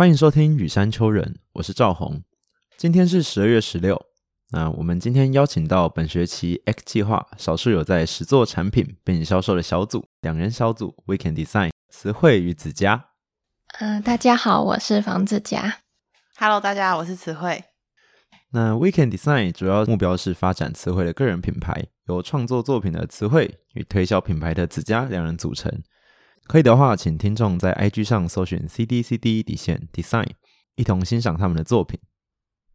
欢迎收听雨山丘人，我是赵红。今天是十二月十六，那我们今天邀请到本学期 X 计划少数有在实做产品并销售的小组，两人小组 We Can Design 词汇与子佳。嗯、大家好，我是房子佳。Hello，大家好，我是词汇。那 We Can Design 主要目标是发展词汇的个人品牌，由创作作品的词汇与推销品牌的子佳两人组成。可以的话，请听众在 IG 上搜寻 CDCD 底线 Design，一同欣赏他们的作品。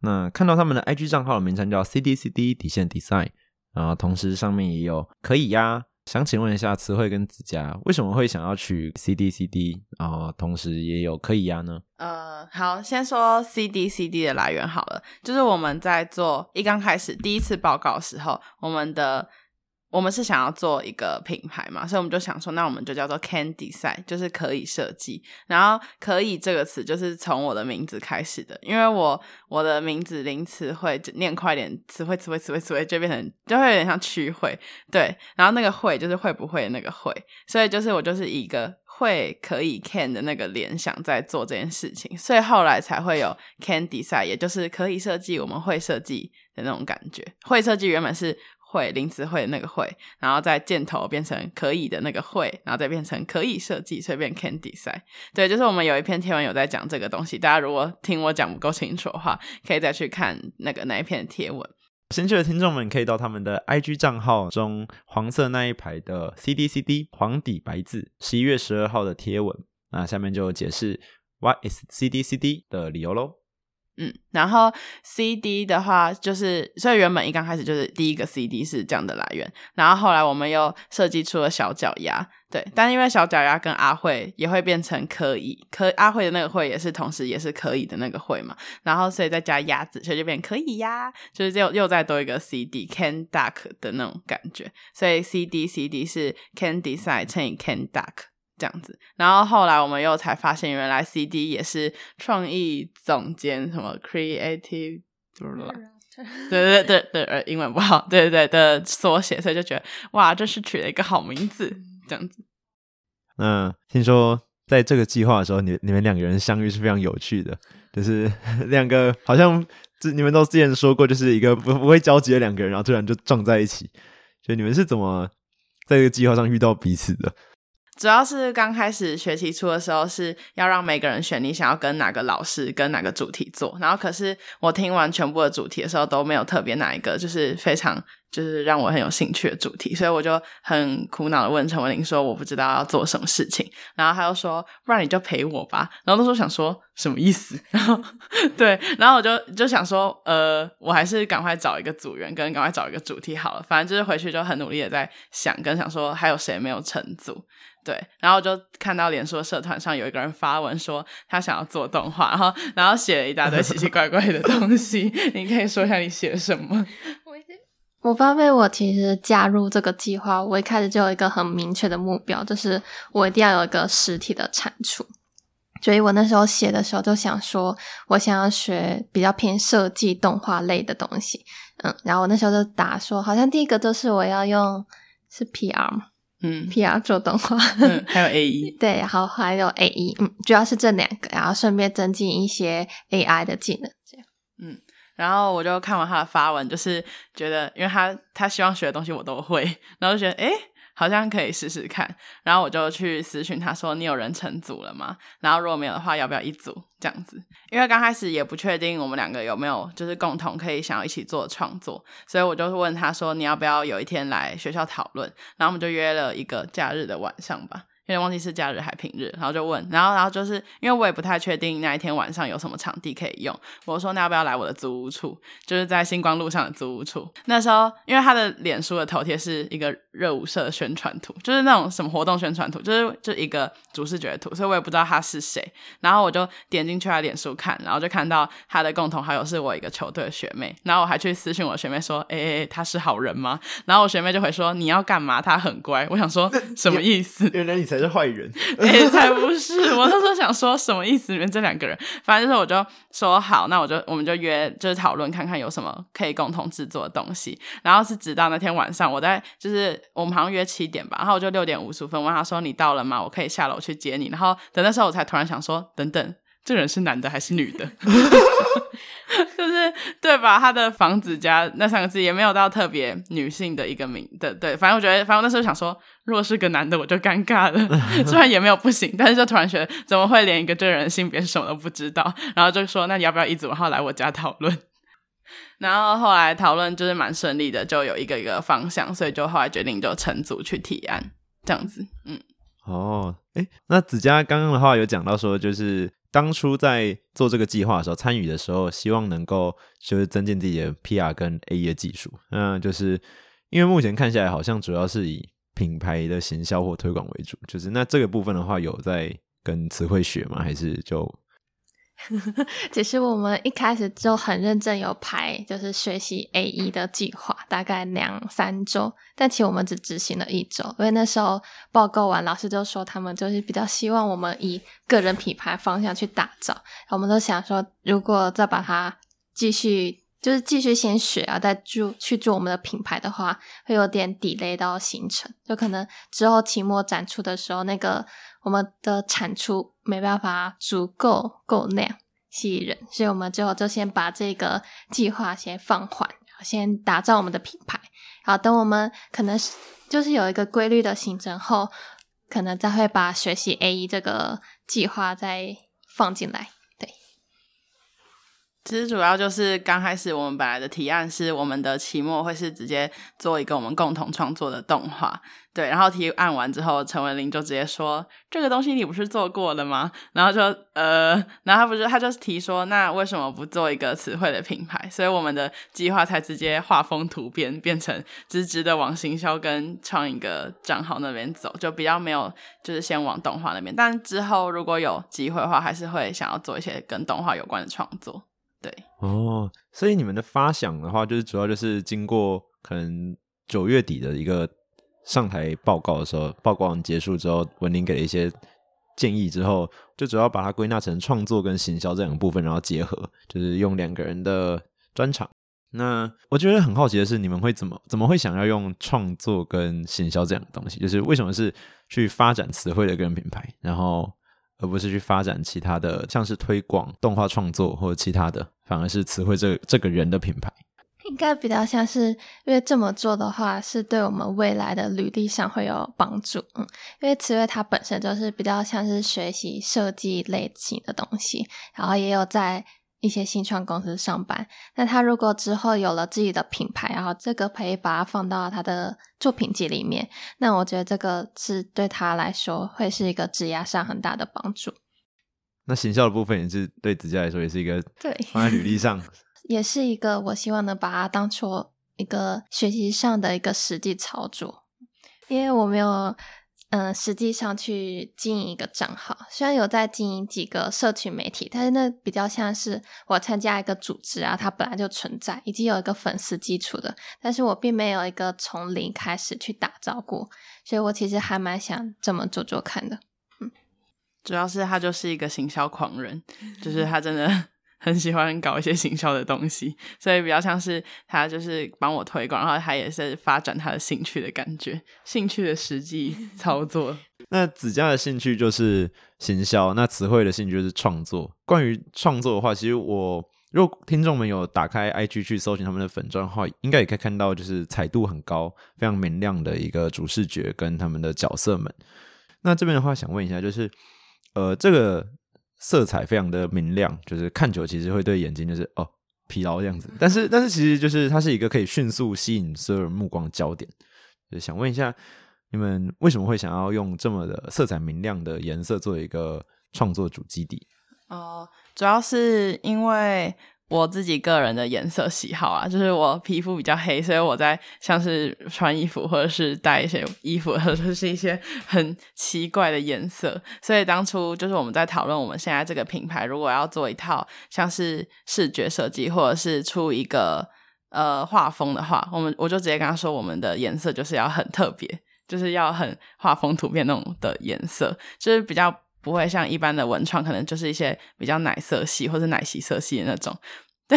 那看到他们的 IG 账号的名称叫 CDCD 底线 Design，然后同时上面也有可以呀。想请问一下，词汇跟指甲为什么会想要取 CDCD，然后同时也有可以呀呢？呃，好，先说 C D C D 的来源好了，就是我们在做一刚开始第一次报告的时候，我们的我们是想要做一个品牌嘛，所以我们就想说，那我们就叫做 Can Design，就是可以设计。然后“可以”这个词就是从我的名字开始的，因为我我的名字零词汇念快点，词汇词汇词汇词汇就变成就会有点像区会，对，然后那个会就是会不会那个会，所以就是我就是一个。会可以 can 的那个联想在做这件事情，所以后来才会有 can design，也就是可以设计，我们会设计的那种感觉。会设计原本是会零词汇那个会，然后再箭头变成可以的那个会，然后再变成可以设计，所以变 can design。对，就是我们有一篇贴文有在讲这个东西，大家如果听我讲不够清楚的话，可以再去看那个那一篇贴文。兴趣的听众们可以到他们的 IG 账号中黄色那一排的 CDCD 黄底白字十一月十二号的贴文，那下面就解释 What is CDCD 的理由喽。嗯，然后 CD 的话，就是所以原本一刚开始就是第一个 CD 是这样的来源，然后后来我们又设计出了小脚丫，对，但因为小脚丫跟阿慧也会变成可以，可阿慧的那个会也是同时也是可以的那个会嘛，然后所以再加鸭子，所以就变可以呀，就是又又再多一个 CD can duck 的那种感觉，所以 CD CD 是 can decide 乘以 can duck。这样子，然后后来我们又才发现，原来 CD 也是创意总监什么 creative，对对对对，呃，英文不好，对对对的缩写，所以就觉得哇，这是取了一个好名字，这样子。那听说在这个计划的时候，你你们两个人相遇是非常有趣的，就是 两个好像这你们都之前说过，就是一个不不会交集的两个人，然后突然就撞在一起，就你们是怎么在这个计划上遇到彼此的？主要是刚开始学期初的时候，是要让每个人选你想要跟哪个老师、跟哪个主题做。然后，可是我听完全部的主题的时候，都没有特别哪一个就是非常就是让我很有兴趣的主题，所以我就很苦恼的问陈文玲说：“我不知道要做什么事情。”然后他又说：“不然你就陪我吧。”然后那时候想说什么意思？然后对，然后我就就想说：“呃，我还是赶快找一个组员，跟赶快找一个主题好了。反正就是回去就很努力的在想，跟想说还有谁没有成组。”对，然后就看到脸书社团上有一个人发文说他想要做动画，然后然后写了一大堆奇奇怪怪的东西。你可以说一下你写什么？我发现我其实加入这个计划，我一开始就有一个很明确的目标，就是我一定要有一个实体的产出。所以我那时候写的时候就想说，我想要学比较偏设计动画类的东西。嗯，然后我那时候就打说，好像第一个就是我要用是 PR 吗？嗯，PR 做动画，嗯，还有 A E，对，然后还有 A E，嗯，主要是这两个，然后顺便增进一些 AI 的技能，这样。嗯，然后我就看完他的发文，就是觉得，因为他他希望学的东西我都会，然后就觉得，诶好像可以试试看，然后我就去私讯他说：“你有人成组了吗？然后如果没有的话，要不要一组这样子？因为刚开始也不确定我们两个有没有就是共同可以想要一起做创作，所以我就是问他说：你要不要有一天来学校讨论？然后我们就约了一个假日的晚上吧。”有点忘记是假日还平日，然后就问，然后然后就是因为我也不太确定那一天晚上有什么场地可以用，我说那要不要来我的租屋处，就是在星光路上的租屋处。那时候因为他的脸书的头贴是一个热舞社的宣传图，就是那种什么活动宣传图，就是就一个主视觉图，所以我也不知道他是谁。然后我就点进去他脸书看，然后就看到他的共同好友是我一个球队的学妹，然后我还去私信我学妹说，哎、欸，他是好人吗？然后我学妹就回说你要干嘛？他很乖。我想说什么意思？原来你才是坏人，哎、才不是！我那时候想说什么意思？你们这两个人，反正就是我就说好，那我就我们就约，就是讨论看看有什么可以共同制作的东西。然后是直到那天晚上，我在就是我们好像约七点吧，然后我就六点五十分问他说：“你到了吗？我可以下楼去接你。”然后等那时候我才突然想说：“等等。”这人是男的还是女的？就是对吧？他的房子家那三个字也没有到特别女性的一个名的，对。反正我觉得，反正我那时候想说，如果是个男的，我就尴尬了。虽然也没有不行，但是就突然觉得，怎么会连一个这人性别是什么都不知道？然后就说，那你要不要一组，然后来我家讨论？然后后来讨论就是蛮顺利的，就有一个一个方向，所以就后来决定就成组去提案这样子。嗯，哦，哎，那子佳刚刚的话有讲到说，就是当初在做这个计划的时候，参与的时候，希望能够就是增进自己的 PR 跟 A 的技术。那，就是因为目前看下来，好像主要是以品牌的行销或推广为主。就是那这个部分的话，有在跟词汇学吗？还是就？其实我们一开始就很认真有排，就是学习 A E 的计划，大概两三周。但其实我们只执行了一周，因为那时候报告完，老师就说他们就是比较希望我们以个人品牌方向去打造。我们都想说，如果再把它继续，就是继续先学啊，再做去做我们的品牌的话，会有点 delay 到行程，就可能之后期末展出的时候那个。我们的产出没办法足够够量吸引人，所以我们最后就先把这个计划先放缓，先打造我们的品牌。好，等我们可能是就是有一个规律的形成后，可能再会把学习 A E 这个计划再放进来。其实主要就是刚开始我们本来的提案是我们的期末会是直接做一个我们共同创作的动画。对，然后提案完之后，陈文林就直接说：“这个东西你不是做过了吗？”然后就呃，然后他不是，他就是提说：“那为什么不做一个词汇的品牌？”所以我们的计划才直接画风突变，变成直直的往行销跟创一个账号那边走，就比较没有就是先往动画那边。但之后如果有机会的话，还是会想要做一些跟动画有关的创作。对，哦，所以你们的发想的话，就是主要就是经过可能九月底的一个。上台报告的时候，报告结束之后，文林给了一些建议之后，就主要把它归纳成创作跟行销这两个部分，然后结合，就是用两个人的专场。那我觉得很好奇的是，你们会怎么怎么会想要用创作跟行销这两个东西？就是为什么是去发展词汇的个人品牌，然后而不是去发展其他的，像是推广动画创作或者其他的，反而是词汇这这个人的品牌。应该比较像是，因为这么做的话，是对我们未来的履历上会有帮助。嗯，因为词汇它本身就是比较像是学习设计类型的东西，然后也有在一些新创公司上班。那他如果之后有了自己的品牌，然后这个可以把它放到他的作品集里面，那我觉得这个是对他来说会是一个职业上很大的帮助。那行销的部分也是对子佳来说也是一个对 放在履历上。也是一个我希望能把它当做一个学习上的一个实际操作，因为我没有嗯实际上去经营一个账号，虽然有在经营几个社群媒体，但是那比较像是我参加一个组织啊，它本来就存在，已经有一个粉丝基础的，但是我并没有一个从零开始去打造过，所以我其实还蛮想这么做做看的。嗯，主要是他就是一个行销狂人，就是他真的。很喜欢搞一些行销的东西，所以比较像是他就是帮我推广，然后他也是发展他的兴趣的感觉，兴趣的实际操 作。那子佳的兴趣就是行销，那词汇的兴趣就是创作。关于创作的话，其实我如果听众们有打开 IG 去搜寻他们的粉砖的话，应该也可以看到，就是彩度很高、非常明亮的一个主视觉跟他们的角色们。那这边的话，想问一下，就是呃，这个。色彩非常的明亮，就是看久其实会对眼睛就是哦疲劳这样子。但是但是其实就是它是一个可以迅速吸引所有人目光的焦点。就想问一下，你们为什么会想要用这么的色彩明亮的颜色做一个创作主基底？哦，主要是因为。我自己个人的颜色喜好啊，就是我皮肤比较黑，所以我在像是穿衣服或者是带一些衣服，或者是一些很奇怪的颜色。所以当初就是我们在讨论我们现在这个品牌，如果要做一套像是视觉设计，或者是出一个呃画风的话，我们我就直接跟他说，我们的颜色就是要很特别，就是要很画风图片那种的颜色，就是比较。不会像一般的文创，可能就是一些比较奶色系或者奶昔色系的那种。对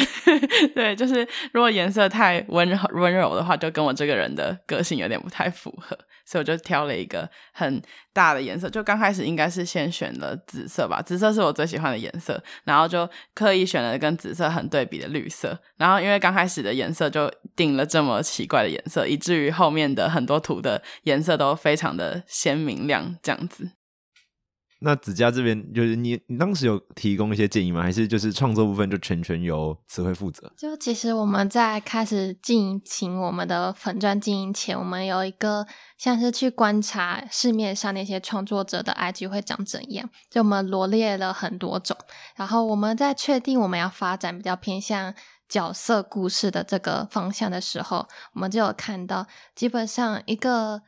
对，就是如果颜色太温温柔的话，就跟我这个人的个性有点不太符合，所以我就挑了一个很大的颜色。就刚开始应该是先选了紫色吧，紫色是我最喜欢的颜色，然后就刻意选了跟紫色很对比的绿色。然后因为刚开始的颜色就定了这么奇怪的颜色，以至于后面的很多图的颜色都非常的鲜明亮，这样子。那子佳这边就是你，你当时有提供一些建议吗？还是就是创作部分就全权由词汇负责？就其实我们在开始进行我们的粉钻经营前，我们有一个像是去观察市面上那些创作者的 IG 会长怎样，就我们罗列了很多种。然后我们在确定我们要发展比较偏向角色故事的这个方向的时候，我们就有看到，基本上一个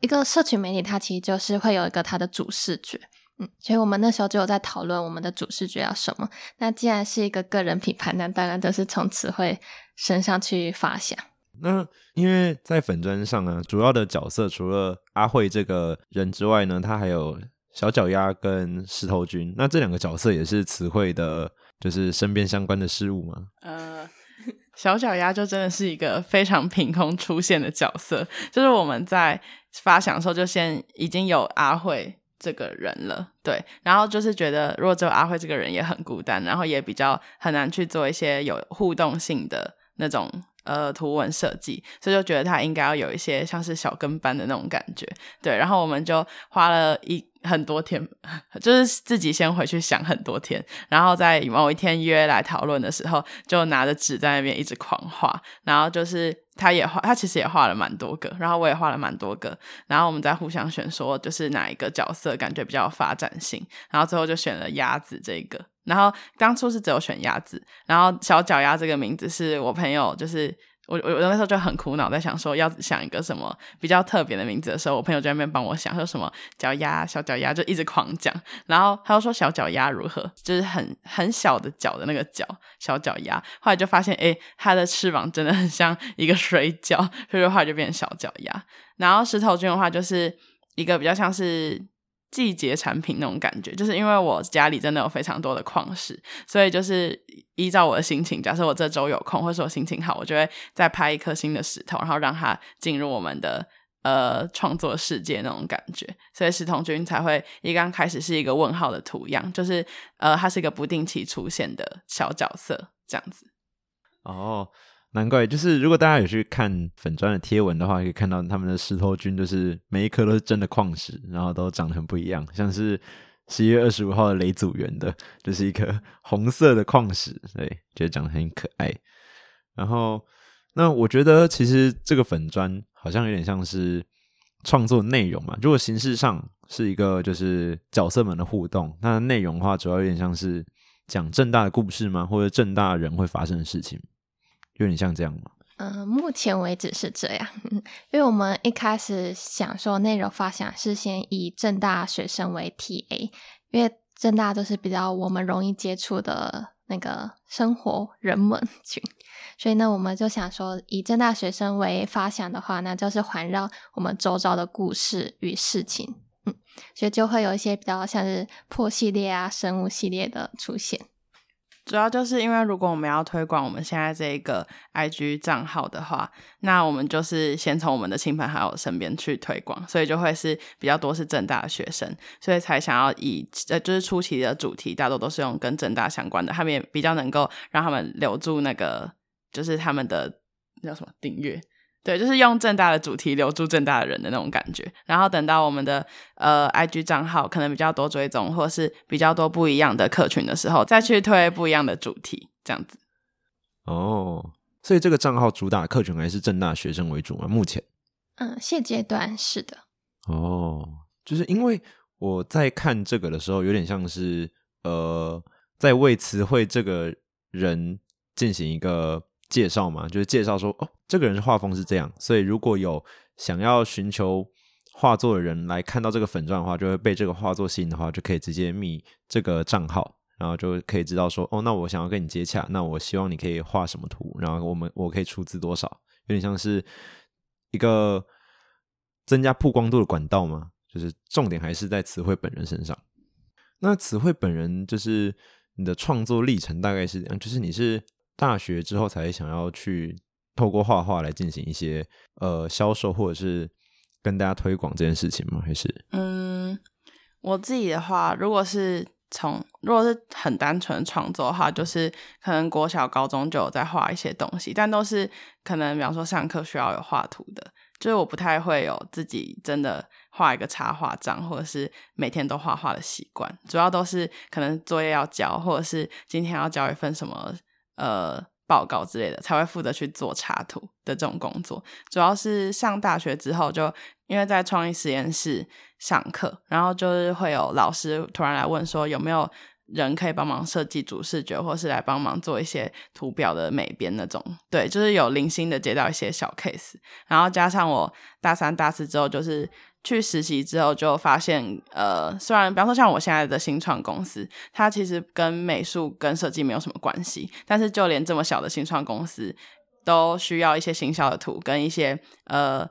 一个社群媒体，它其实就是会有一个它的主视觉。嗯，所以我们那时候就有在讨论我们的主视觉要什么。那既然是一个个人品牌，那当然都是从词汇身上去发想。那因为在粉砖上啊，主要的角色除了阿慧这个人之外呢，他还有小脚丫跟石头君。那这两个角色也是词汇的，就是身边相关的事物吗？呃，小脚丫就真的是一个非常凭空出现的角色，就是我们在发想的时候就先已经有阿慧。这个人了，对，然后就是觉得，如果只有阿慧这个人也很孤单，然后也比较很难去做一些有互动性的那种呃图文设计，所以就觉得他应该要有一些像是小跟班的那种感觉，对，然后我们就花了一。很多天，就是自己先回去想很多天，然后在某一天约来讨论的时候，就拿着纸在那边一直狂画，然后就是他也画，他其实也画了蛮多个，然后我也画了蛮多个，然后我们再互相选，说就是哪一个角色感觉比较有发展性，然后最后就选了鸭子这个，然后当初是只有选鸭子，然后小脚丫这个名字是我朋友就是。我我我那时候就很苦恼，在想说要想一个什么比较特别的名字的时候，我朋友在那边帮我想，说什么脚丫、小脚丫，就一直狂讲。然后他又说小脚丫如何，就是很很小的脚的那个脚，小脚丫。后来就发现，哎，它的翅膀真的很像一个水饺，所以后来就变成小脚丫。然后石头君的话，就是一个比较像是。季节产品那种感觉，就是因为我家里真的有非常多的矿石，所以就是依照我的心情，假设我这周有空，或者说心情好，我就会再拍一颗新的石头，然后让它进入我们的呃创作世界那种感觉。所以石头君才会一刚开始是一个问号的图样，就是呃它是一个不定期出现的小角色这样子。哦。难怪，就是如果大家有去看粉砖的贴文的话，可以看到他们的石头菌，就是每一颗都是真的矿石，然后都长得很不一样。像是十一月二十五号的雷祖元的，就是一颗红色的矿石，对，觉得长得很可爱。然后，那我觉得其实这个粉砖好像有点像是创作内容嘛。如果形式上是一个就是角色们的互动，那内容的话，主要有点像是讲正大的故事吗？或者正大人会发生的事情？有点像这样吗？嗯，目前为止是这样，因为我们一开始想说内容发想是先以正大学生为 TA，因为正大都是比较我们容易接触的那个生活人们 群，所以呢，我们就想说以正大学生为发想的话，那就是环绕我们周遭的故事与事情，嗯，所以就会有一些比较像是破系列啊、生物系列的出现。主要就是因为，如果我们要推广我们现在这个 IG 账号的话，那我们就是先从我们的亲朋好友身边去推广，所以就会是比较多是正大的学生，所以才想要以呃，就是初期的主题大多都是用跟正大相关的，他们也比较能够让他们留住那个，就是他们的叫什么订阅。对，就是用正大的主题留住正大的人的那种感觉，然后等到我们的呃 IG 账号可能比较多追踪，或是比较多不一样的客群的时候，再去推不一样的主题，这样子。哦，所以这个账号主打客群还是正大学生为主吗？目前，嗯，现阶段是的。哦，就是因为我在看这个的时候，有点像是呃，在为词汇这个人进行一个。介绍嘛，就是介绍说哦，这个人是画风是这样，所以如果有想要寻求画作的人来看到这个粉钻的话，就会被这个画作吸引的话，就可以直接密这个账号，然后就可以知道说哦，那我想要跟你接洽，那我希望你可以画什么图，然后我们我可以出资多少，有点像是一个增加曝光度的管道嘛，就是重点还是在词汇本人身上。那词汇本人就是你的创作历程大概是这样，就是你是。大学之后才想要去透过画画来进行一些呃销售或者是跟大家推广这件事情吗？还是嗯，我自己的话，如果是从如果是很单纯创作的话，就是可能国小、高中就有在画一些东西，但都是可能比方说上课需要有画图的，就是我不太会有自己真的画一个插画章，或者是每天都画画的习惯。主要都是可能作业要交，或者是今天要交一份什么呃报告之类的，才会负责去做插图的这种工作。主要是上大学之后，就因为在创意实验室上课，然后就是会有老师突然来问说有没有人可以帮忙设计主视觉，或是来帮忙做一些图表的美编那种。对，就是有零星的接到一些小 case，然后加上我大三、大四之后，就是去实习之后，就发现，呃，虽然比方说像我现在的新创公司，它其实跟美术跟设计没有什么关系，但是就连这么小的新创公司，都需要一些行销的图跟一些呃。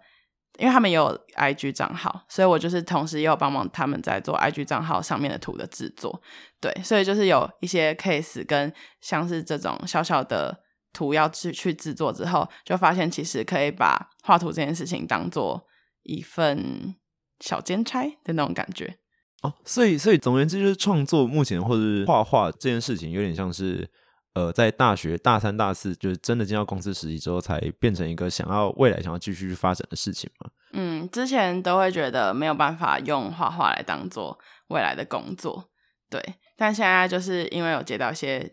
因为他们也有 IG 账号，所以我就是同时也有帮忙他们在做 IG 账号上面的图的制作，对，所以就是有一些 case 跟像是这种小小的图要去去制作之后，就发现其实可以把画图这件事情当做一份小兼差的那种感觉。哦，所以所以总而言之，就是创作目前或者是画画这件事情，有点像是。呃，在大学大三、大四，就是真的进到公司实习之后，才变成一个想要未来想要继续发展的事情嘛。嗯，之前都会觉得没有办法用画画来当做未来的工作，对。但现在就是因为有接到一些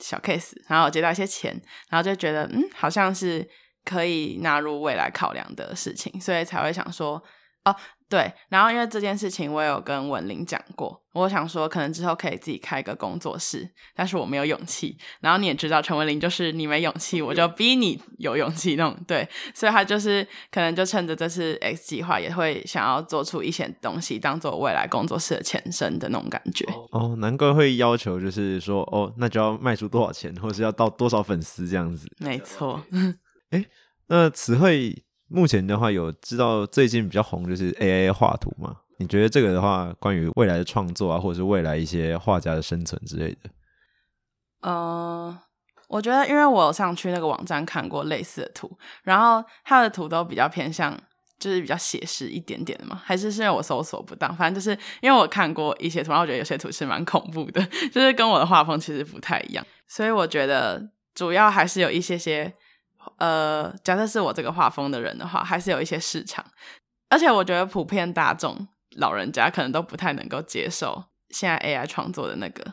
小 case，然后接到一些钱，然后就觉得嗯，好像是可以纳入未来考量的事情，所以才会想说哦。对，然后因为这件事情，我有跟文玲讲过，我想说可能之后可以自己开个工作室，但是我没有勇气。然后你也知道，陈文玲就是你没勇气，我就逼你有勇气那种。对，所以他就是可能就趁着这次 X 计划，也会想要做出一些东西，当做未来工作室的前身的那种感觉。哦，难怪会要求就是说，哦，那就要卖出多少钱，或是要到多少粉丝这样子。没错。哎，那词汇。目前的话，有知道最近比较红就是 A A 画图吗？你觉得这个的话，关于未来的创作啊，或者是未来一些画家的生存之类的？呃，我觉得，因为我上去那个网站看过类似的图，然后它的图都比较偏向，就是比较写实一点点的嘛，还是是因为我搜索不当？反正就是因为我看过一些图，然后我觉得有些图是蛮恐怖的，就是跟我的画风其实不太一样，所以我觉得主要还是有一些些。呃，假设是我这个画风的人的话，还是有一些市场，而且我觉得普遍大众老人家可能都不太能够接受现在 AI 创作的那个。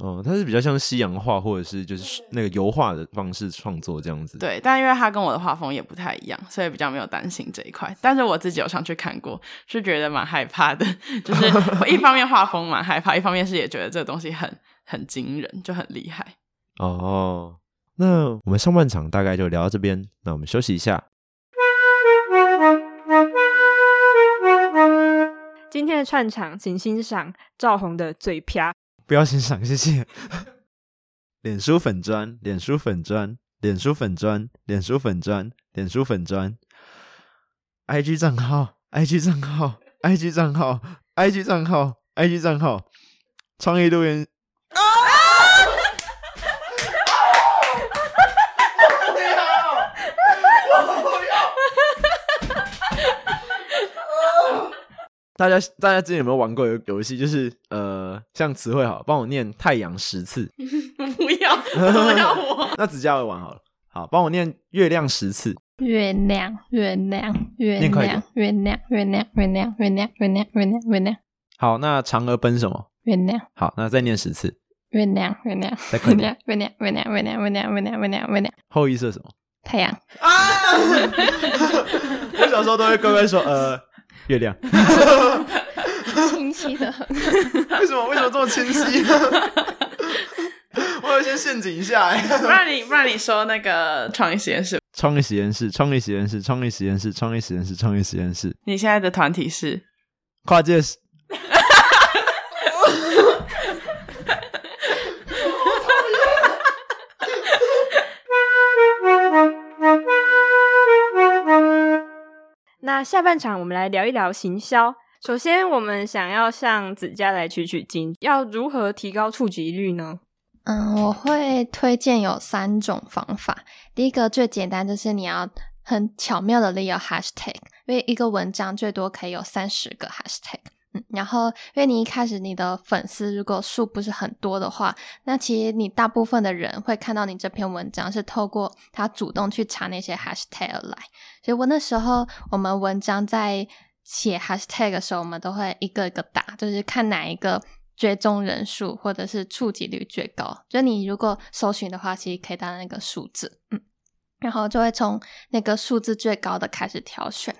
哦，它是比较像西洋画或者是就是那个油画的方式创作这样子。对，但因为它跟我的画风也不太一样，所以比较没有担心这一块。但是我自己有上去看过，是觉得蛮害怕的，就是一方面画风蛮害怕，一方面是也觉得这个东西很很惊人，就很厉害。哦。那我们上半场大概就聊到这边，那我们休息一下。今天的串场，请欣赏赵红的嘴啪。不要欣赏，谢谢。脸书粉砖，脸书粉砖，脸书粉砖，脸书粉砖，脸书粉砖。IG 账号，IG 账号，IG 账号，IG 账号，IG 账号。创意多元。大家大家之前有没有玩过游游戏？就是呃，像词汇好，帮我念太阳十次。不要不要我。那子佳会玩好了，好，帮我念月亮十次。月亮月亮月亮月亮月亮月亮月亮月亮月亮月亮。好，那嫦娥奔什么？月亮。好，那再念十次。月亮月亮 月亮月亮月亮月亮月亮月亮月亮月亮。后羿射什么？太阳。啊！我小时候都会乖乖说呃。月亮，清晰的很。为什么？为什么这么清晰？我要先陷阱一下。不然你，不然你说那个创意实验室，创意实验室，创意实验室，创意实验室，创意实验室，创意实验室。你现在的团体是跨界。那下半场我们来聊一聊行销。首先，我们想要向子佳来取取经，要如何提高触及率呢？嗯，我会推荐有三种方法。第一个最简单，就是你要很巧妙的利用 hashtag，因为一个文章最多可以有三十个 hashtag。嗯，然后因为你一开始你的粉丝如果数不是很多的话，那其实你大部分的人会看到你这篇文章是透过他主动去查那些 hashtag 来。所以我那时候我们文章在写 hashtag 的时候，我们都会一个一个打，就是看哪一个追踪人数或者是触及率最高。就你如果搜寻的话，其实可以打那个数字，嗯，然后就会从那个数字最高的开始挑选。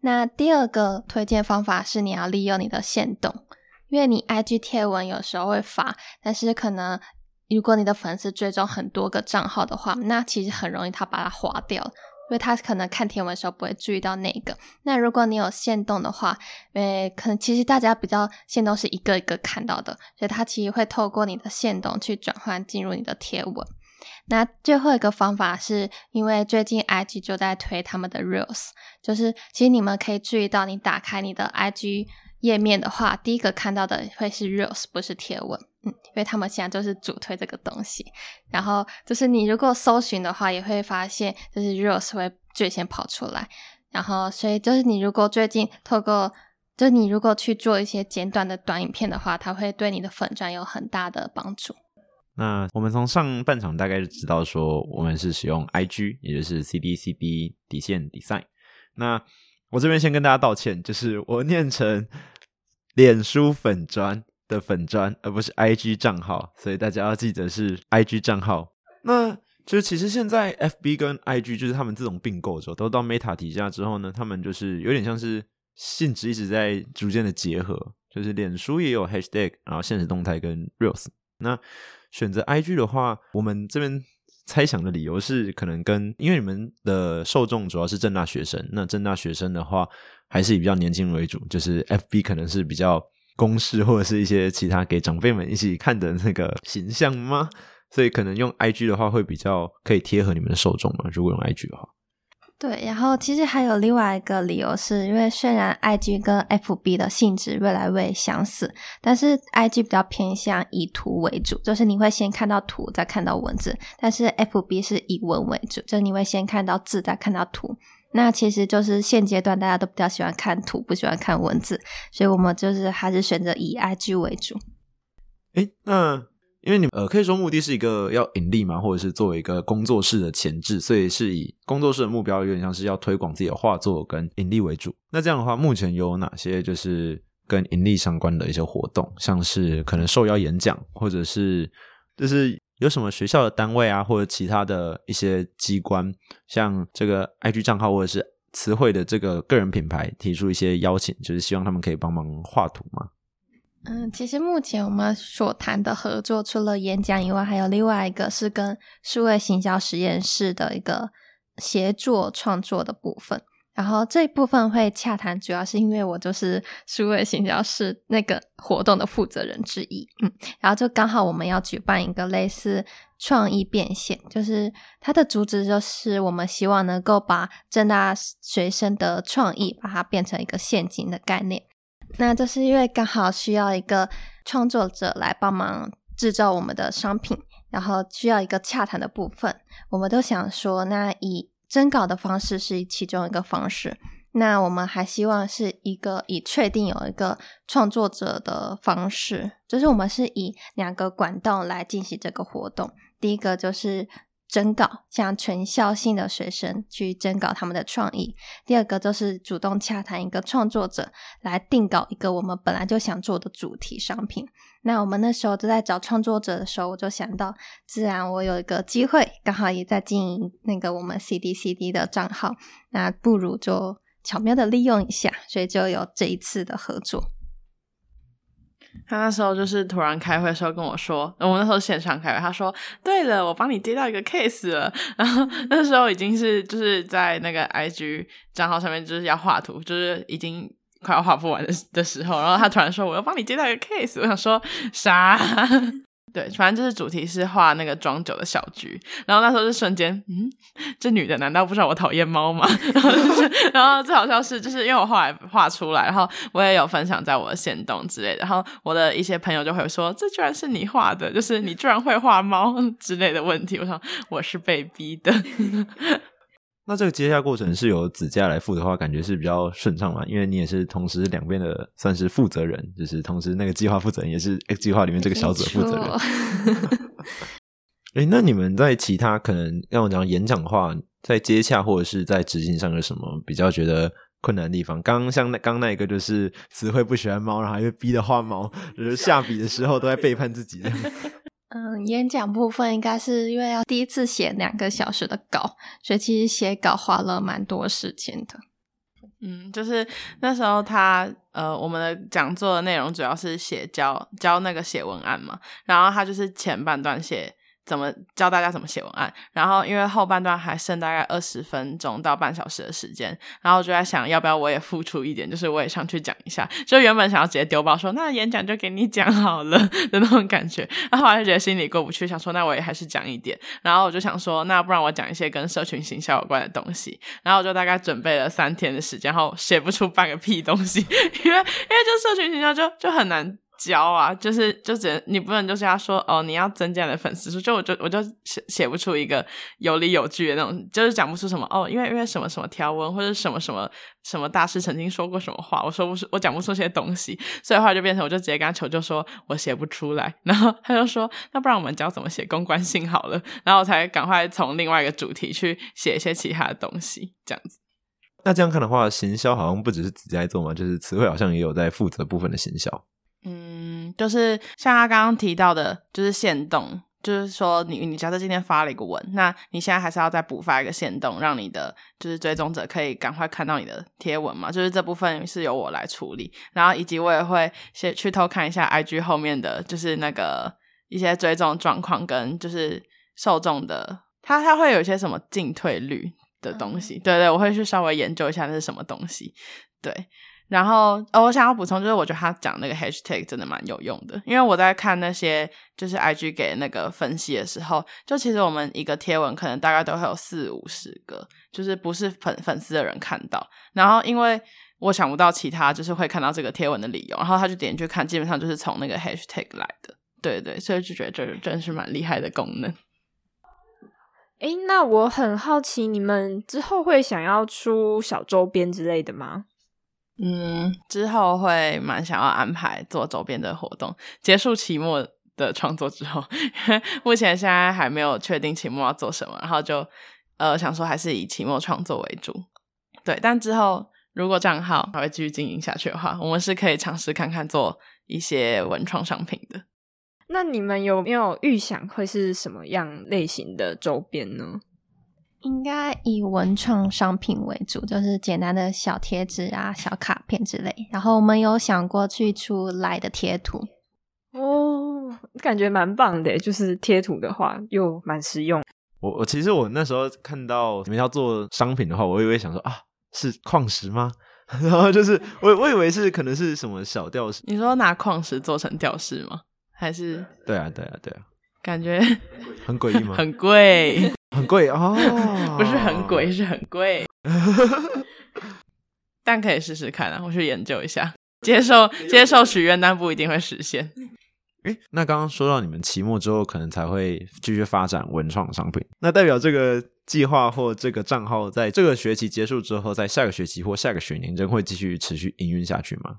那第二个推荐方法是你要利用你的线动，因为你 IG 贴文有时候会发，但是可能如果你的粉丝追踪很多个账号的话，那其实很容易他把它划掉，因为他可能看贴文的时候不会注意到那个。那如果你有线动的话，呃，可能其实大家比较线动是一个一个看到的，所以他其实会透过你的线动去转换进入你的贴文。那最后一个方法是因为最近 IG 就在推他们的 Reels，就是其实你们可以注意到，你打开你的 IG 页面的话，第一个看到的会是 Reels，不是贴文，嗯，因为他们现在就是主推这个东西。然后就是你如果搜寻的话，也会发现就是 Reels 会最先跑出来。然后所以就是你如果最近透过，就你如果去做一些简短的短影片的话，它会对你的粉钻有很大的帮助。那我们从上半场大概就知道说，我们是使用 IG，也就是 C D C D 底线 design。那我这边先跟大家道歉，就是我念成脸书粉砖的粉砖，而不是 IG 账号，所以大家要记得是 IG 账号。那就是其实现在 FB 跟 IG 就是他们这种并购之后，都到 Meta 底下之后呢，他们就是有点像是性质一直在逐渐的结合，就是脸书也有 Hashtag，然后现实动态跟 Reels。那选择 IG 的话，我们这边猜想的理由是，可能跟因为你们的受众主要是正大学生，那正大学生的话，还是以比较年轻为主，就是 FB 可能是比较公式或者是一些其他给长辈们一起看的那个形象吗？所以可能用 IG 的话会比较可以贴合你们的受众嘛？如果用 IG 的话。对，然后其实还有另外一个理由，是因为虽然 I G 跟 F B 的性质越来越相似，但是 I G 比较偏向以图为主，就是你会先看到图，再看到文字；但是 F B 是以文为主，就是你会先看到字，再看到图。那其实就是现阶段大家都比较喜欢看图，不喜欢看文字，所以我们就是还是选择以 I G 为主。哎，那。因为你呃，可以说目的是一个要盈利嘛，或者是作为一个工作室的前置，所以是以工作室的目标有点像是要推广自己的画作跟盈利为主。那这样的话，目前有哪些就是跟盈利相关的一些活动，像是可能受邀演讲，或者是就是有什么学校的单位啊，或者其他的一些机关，像这个 IG 账号或者是词汇的这个个人品牌提出一些邀请，就是希望他们可以帮忙画图嘛？嗯，其实目前我们所谈的合作，除了演讲以外，还有另外一个是跟数位行销实验室的一个协作创作的部分。然后这一部分会洽谈，主要是因为我就是数位行销室那个活动的负责人之一。嗯，然后就刚好我们要举办一个类似创意变现，就是它的主旨就是我们希望能够把正大学生的创意，把它变成一个现金的概念。那这是因为刚好需要一个创作者来帮忙制造我们的商品，然后需要一个洽谈的部分。我们都想说，那以征稿的方式是其中一个方式。那我们还希望是一个以确定有一个创作者的方式，就是我们是以两个管道来进行这个活动。第一个就是。征稿，向全校性的学生去征稿他们的创意。第二个就是主动洽谈一个创作者来定稿一个我们本来就想做的主题商品。那我们那时候都在找创作者的时候，我就想到，自然我有一个机会，刚好也在经营那个我们 C D C D 的账号，那不如就巧妙的利用一下，所以就有这一次的合作。他那时候就是突然开会的时候跟我说，我们那时候现场开会，他说：“对了，我帮你接到一个 case 了。”然后那时候已经是就是在那个 IG 账号上面就是要画图，就是已经快要画不完的的时候，然后他突然说：“我要帮你接到一个 case。”我想说啥？对，反正就是主题是画那个装酒的小菊，然后那时候就瞬间，嗯，这女的难道不知道我讨厌猫吗？然后就是，然后最好笑是，就是因为我后来画出来，然后我也有分享在我的线动之类的，然后我的一些朋友就会说，这居然是你画的，就是你居然会画猫 之类的问题。我想我是被逼的。那这个接洽过程是由子佳来负责的话，感觉是比较顺畅嘛？因为你也是同时两边的算是负责人，就是同时那个计划负责人也是 X 计划里面这个小组的负责人。哎，那你们在其他可能让我讲演讲的话，在接洽或者是在执行上有什么比较觉得困难的地方？刚刚像那刚那一个就是词汇不喜欢猫，然后还被逼的画猫，就是下笔的时候都在背叛自己。嗯，演讲部分应该是因为要第一次写两个小时的稿，所以其实写稿花了蛮多时间的。嗯，就是那时候他呃，我们的讲座的内容主要是写教教那个写文案嘛，然后他就是前半段写。怎么教大家怎么写文案？然后因为后半段还剩大概二十分钟到半小时的时间，然后就在想要不要我也付出一点，就是我也上去讲一下。就原本想要直接丢包说那演讲就给你讲好了的那种感觉，然后后来就觉得心里过不去，想说那我也还是讲一点。然后我就想说那不然我讲一些跟社群行销有关的东西。然后我就大概准备了三天的时间，然后写不出半个屁东西，因为因为就社群行销就就很难。教啊，就是就只能你不能就是要说哦，你要增加你的粉丝数，就我就我就写写不出一个有理有据的那种，就是讲不出什么哦，因为因为什么什么条文或者什么什么什么大师曾经说过什么话，我说不出，我讲不出些东西，所以后来就变成我就直接跟他求救，说我写不出来，然后他就说那不然我们教怎么写公关信好了，然后我才赶快从另外一个主题去写一些其他的东西，这样子。那这样看的话，行销好像不只是自己在做嘛，就是词汇好像也有在负责部分的行销。嗯，就是像他刚刚提到的，就是限动，就是说你你假设今天发了一个文，那你现在还是要再补发一个限动，让你的就是追踪者可以赶快看到你的贴文嘛？就是这部分是由我来处理，然后以及我也会先去偷看一下 IG 后面的就是那个一些追踪状况跟就是受众的，他他会有一些什么进退率的东西，对对，我会去稍微研究一下那是什么东西，对。然后，呃，我想要补充，就是我觉得他讲那个 hashtag 真的蛮有用的，因为我在看那些就是 IG 给那个分析的时候，就其实我们一个贴文可能大概都会有四五十个，就是不是粉粉丝的人看到，然后因为我想不到其他就是会看到这个贴文的理由，然后他就点去看，基本上就是从那个 hashtag 来的，对对，所以就觉得这真是蛮厉害的功能。诶，那我很好奇，你们之后会想要出小周边之类的吗？嗯，之后会蛮想要安排做周边的活动。结束期末的创作之后，因 为目前现在还没有确定期末要做什么，然后就呃想说还是以期末创作为主。对，但之后如果账号还会继续经营下去的话，我们是可以尝试看看做一些文创商品的。那你们有没有预想会是什么样类型的周边呢？应该以文创商品为主，就是简单的小贴纸啊、小卡片之类。然后我们有想过去出来的贴图哦，感觉蛮棒的，就是贴图的话又蛮实用。我我其实我那时候看到你们要做商品的话，我以为想说啊，是矿石吗？然后就是我我以为是可能是什么小吊饰。你说拿矿石做成吊饰吗？还是？对啊，对啊，对啊。感觉很诡异吗？很贵。很贵哦，不是很贵，是很贵，但可以试试看啊！我去研究一下，接受接受许愿，但不一定会实现。哎，那刚刚说到你们期末之后，可能才会继续发展文创商品，那代表这个计划或这个账号在这个学期结束之后，在下个学期或下个学年仍会继续持续营运下去吗？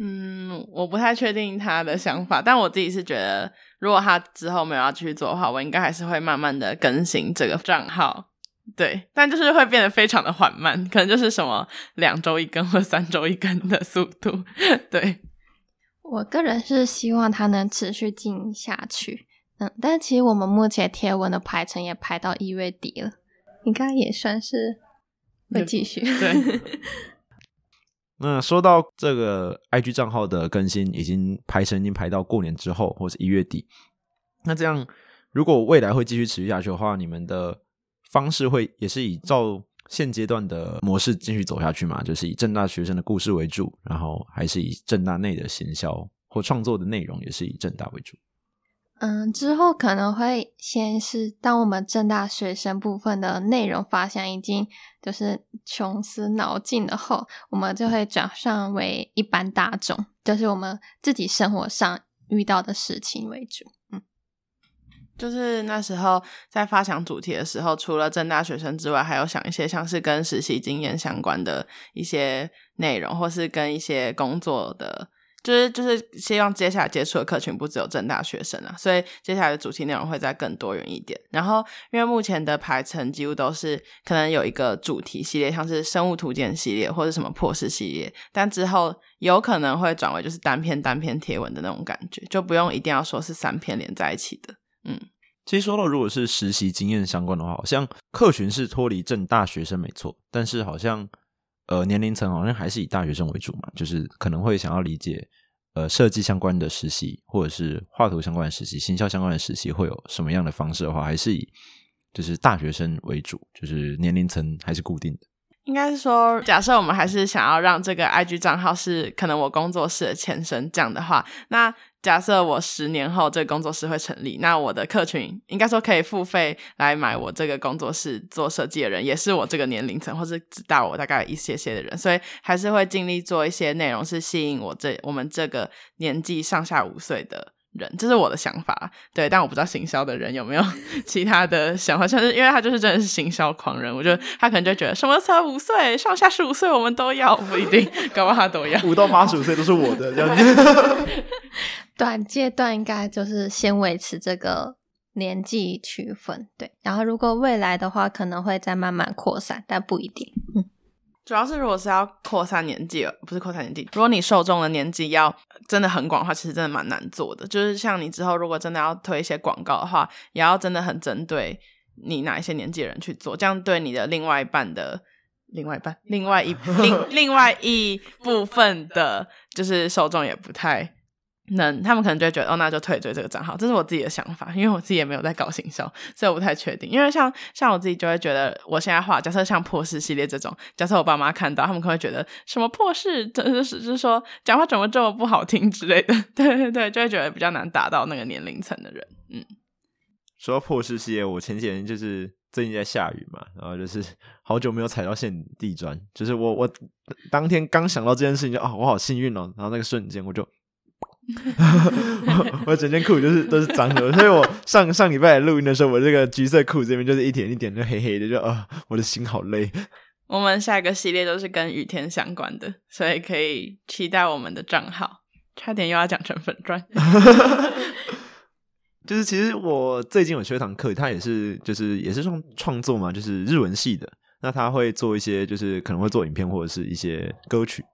嗯，我不太确定他的想法，但我自己是觉得，如果他之后没有要继续做的话，我应该还是会慢慢的更新这个账号。对，但就是会变得非常的缓慢，可能就是什么两周一更或三周一更的速度。对，我个人是希望他能持续经营下去。嗯，但其实我们目前贴文的排程也排到一月底了，应该也算是会继续。对。那说到这个 IG 账号的更新，已经排成已经排到过年之后，或者一月底。那这样，如果未来会继续持续下去的话，你们的方式会也是以照现阶段的模式继续走下去嘛？就是以正大学生的故事为主，然后还是以正大内的行销或创作的内容也是以正大为主。嗯，之后可能会先是当我们正大学生部分的内容发现已经就是穷思脑尽了后，我们就会转向为一般大众，就是我们自己生活上遇到的事情为主。嗯，就是那时候在发想主题的时候，除了正大学生之外，还有想一些像是跟实习经验相关的一些内容，或是跟一些工作的，就是就是希望接下来接触的客群不只有正大学生啊，所以接下来的主题内容会再更多元一点。然后因为目前的排程几乎都是可能有一个主题系列，像是生物图鉴系列或者什么破事系列，但之后有可能会转为就是单篇单篇贴文的那种感觉，就不用一定要说是三篇连在一起的。嗯，其实说到如果是实习经验相关的话，好像客群是脱离正大学生没错，但是好像呃年龄层好像还是以大学生为主嘛，就是可能会想要理解呃设计相关的实习，或者是画图相关的实习、行销相关的实习会有什么样的方式的话，还是以就是大学生为主，就是年龄层还是固定的。应该是说，假设我们还是想要让这个 IG 账号是可能我工作室的前身这样的话，那假设我十年后这个工作室会成立，那我的客群应该说可以付费来买我这个工作室做设计的人，也是我这个年龄层或是知道我大概一些些的人，所以还是会尽力做一些内容是吸引我这我们这个年纪上下五岁的。人，这是我的想法，对，但我不知道行销的人有没有 其他的想法，像是因为他就是真的是行销狂人，我觉得他可能就觉得什么才五岁，上下十五岁我们都要，不一定，搞不好他都要，五到八十五岁都是我的 这样子。短阶段应该就是先维持这个年纪区分，对，然后如果未来的话，可能会再慢慢扩散，但不一定。主要是如果是要扩散年纪，不是扩散年纪。如果你受众的年纪要真的很广的话，其实真的蛮难做的。就是像你之后如果真的要推一些广告的话，也要真的很针对你哪一些年纪的人去做，这样对你的另外一半的 另外一半、另外一另另外一部分的，就是受众也不太。能，他们可能就会觉得哦，那就退追这个账号，这是我自己的想法，因为我自己也没有在搞行销，所以我不太确定。因为像像我自己就会觉得，我现在画，假设像破事系列这种，假设我爸妈看到，他们可能会觉得什么破事，真的是就是说讲话怎么这么不好听之类的，对对对，就会觉得比较难达到那个年龄层的人。嗯，说到破事系列，我前几天就是最近在下雨嘛，然后就是 好久没有踩到线地砖，就是我我当天刚想到这件事情，就啊，我好幸运哦，然后那个瞬间我就。我整件裤就是都是脏的，所以我上 上礼拜录音的时候，我这个橘色裤这边就是一点一点就黑黑的，就啊，我的心好累。我们下一个系列都是跟雨天相关的，所以可以期待我们的账号。差点又要讲成粉砖，就是其实我最近有学一堂课，他也是就是也是创创作嘛，就是日文系的，那他会做一些就是可能会做影片或者是一些歌曲。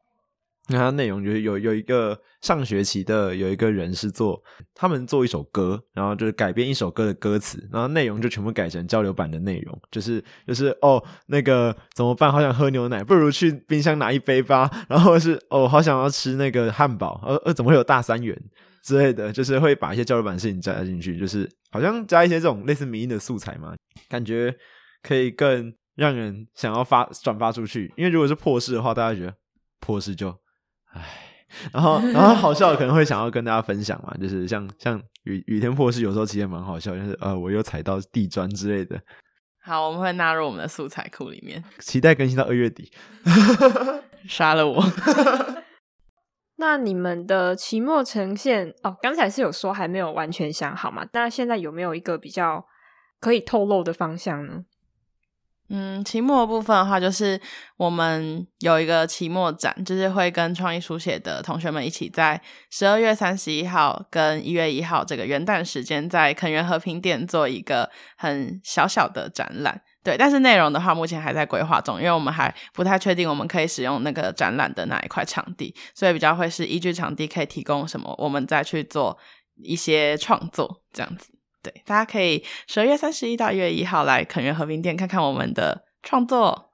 那它内容就是有有一个上学期的有一个人是做他们做一首歌，然后就是改编一首歌的歌词，然后内容就全部改成交流版的内容，就是就是哦那个怎么办？好想喝牛奶，不如去冰箱拿一杯吧。然后是哦好想要吃那个汉堡，呃呃怎么会有大三元之类的？就是会把一些交流版事情加进去，就是好像加一些这种类似迷音的素材嘛，感觉可以更让人想要发转发出去。因为如果是破事的话，大家觉得破事就。唉，然后然后好笑可能会想要跟大家分享嘛，就是像像雨雨天破事，有时候其实蛮好笑，就是呃，我又踩到地砖之类的。好，我们会纳入我们的素材库里面，期待更新到二月底。杀了我！那你们的期末呈现哦，刚才是有说还没有完全想好嘛？那现在有没有一个比较可以透露的方向呢？嗯，期末部分的话，就是我们有一个期末展，就是会跟创意书写的同学们一起在十二月三十一号跟一月一号这个元旦时间，在垦源和平店做一个很小小的展览。对，但是内容的话，目前还在规划中，因为我们还不太确定我们可以使用那个展览的哪一块场地，所以比较会是依据场地可以提供什么，我们再去做一些创作这样子。对，大家可以十二月三十一到一月一号来垦源和平店看看我们的创作。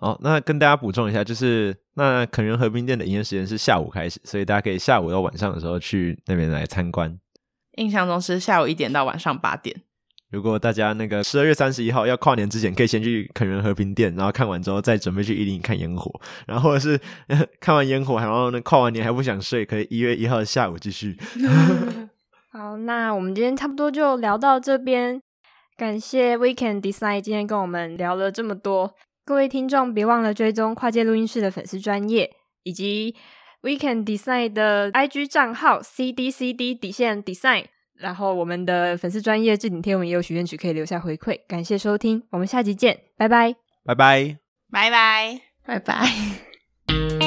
好，那跟大家补充一下，就是那垦源和平店的营业时间是下午开始，所以大家可以下午到晚上的时候去那边来参观。印象中是下午一点到晚上八点。如果大家那个十二月三十一号要跨年之前，可以先去垦源和平店，然后看完之后再准备去伊林看烟火，然后或者是 看完烟火，然后呢跨完年还不想睡，可以一月一号下午继续。好，那我们今天差不多就聊到这边。感谢 Weekend Design 今天跟我们聊了这么多。各位听众，别忘了追踪跨界录音室的粉丝专业，以及 Weekend Design 的 IG 账号 CDCD 底线 Design。然后我们的粉丝专业置顶贴文也有许愿池可以留下回馈。感谢收听，我们下集见，拜拜。拜拜。拜拜。拜拜。